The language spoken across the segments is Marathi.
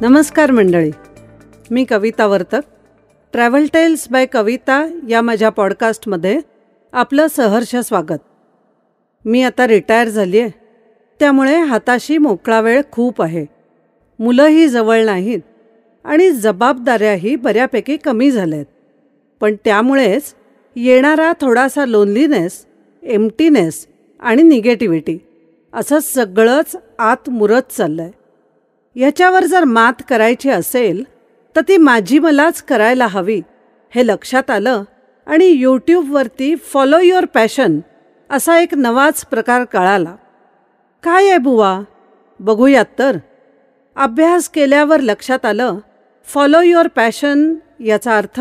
नमस्कार मंडळी. मी Kavita Vartak. Travel tales by Kavita या माझ्या पॉडकास्टमध्ये आपलं सहर्ष स्वागत. मी आता रिटायर झाली आहे त्यामुळे हाताशी मोकळा वेळ खूप आहे. मुलंही जवळ नाहीत आणि जबाबदाऱ्याही बऱ्यापैकी कमी झाल्या आहेत पण त्यामुळेच येणारा थोडासा लोनलीनेस एम्प्टीनेस आणि निगेटिव्हिटी असं सगळंच आत मुरत चाललं आहे ह्याच्यावर जर मात करायची असेल तर ती माझी मलाच करायला हवी हे लक्षात आलं आणि यूट्यूबवरती फॉलो युअर पॅशन असा एक नवाच प्रकार कळाला. काय आहे बुवा? बघूयात तर. अभ्यास केल्यावर लक्षात आलं फॉलो युअर पॅशन याचा अर्थ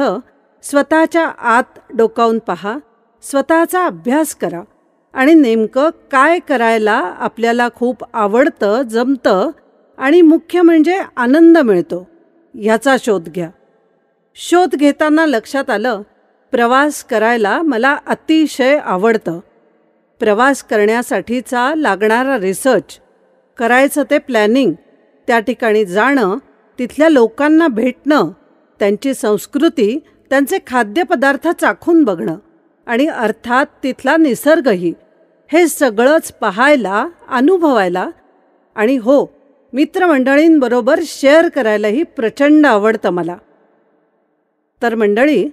स्वतःच्या आत डोकावून पहा स्वतःचा अभ्यास करा आणि नेमकं काय करायला आपल्याला खूप आवडतं जमतं आणि मुख्य म्हणजे आनंद मिळतो ह्याचा शोध घ्या. शोध घेताना लक्षात आलं प्रवास करायला मला अतिशय आवडतं. प्रवास करण्यासाठीचा लागणारा रिसर्च करायचं ते प्लॅनिंग त्या ठिकाणी जाणं तिथल्या लोकांना भेटणं त्यांची संस्कृती त्यांचे खाद्यपदार्थ चाखून बघणं आणि अर्थात तिथला निसर्गही हे सगळंच पाहायला अनुभवायला आणि हो मित्रमंडळींबरोबर शेअर करायलाही प्रचंड आवडतं मला. तर मंडळी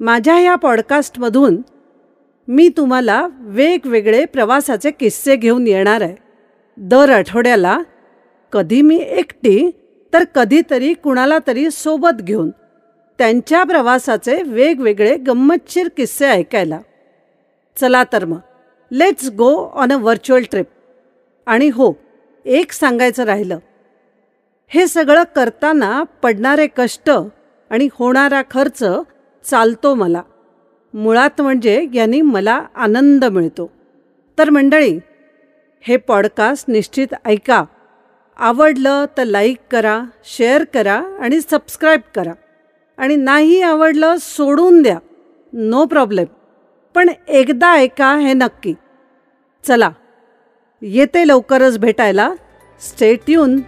माझ्या ह्या पॉडकास्टमधून मी तुम्हाला वेगवेगळे प्रवासाचे किस्से घेऊन येणार आहे. दर आठवड्याला कधी मी एकटी तर कधीतरी कुणाला तरी सोबत घेऊन त्यांच्या प्रवासाचे वेगवेगळे गंमतशीर किस्से ऐकायला. चला तर मग let's go on a virtual trip आणि हो एक सांगायचं राहिलं. हे सगळं करताना पडणारे कष्ट आणि होणारा खर्च चालतो मला. मुळात म्हणजे यांनी मला आनंद मिळतो. तर मंडळी हे पॉडकास्ट निश्चित ऐका. आवडलं तर लाईक करा शेअर करा आणि सबस्क्राईब करा. आणि नाही आवडलं सोडून द्या. नो प्रॉब्लेम पण एकदा ऐका हे नक्की. चला येते लवकरच भेटायला. स्टेट्यून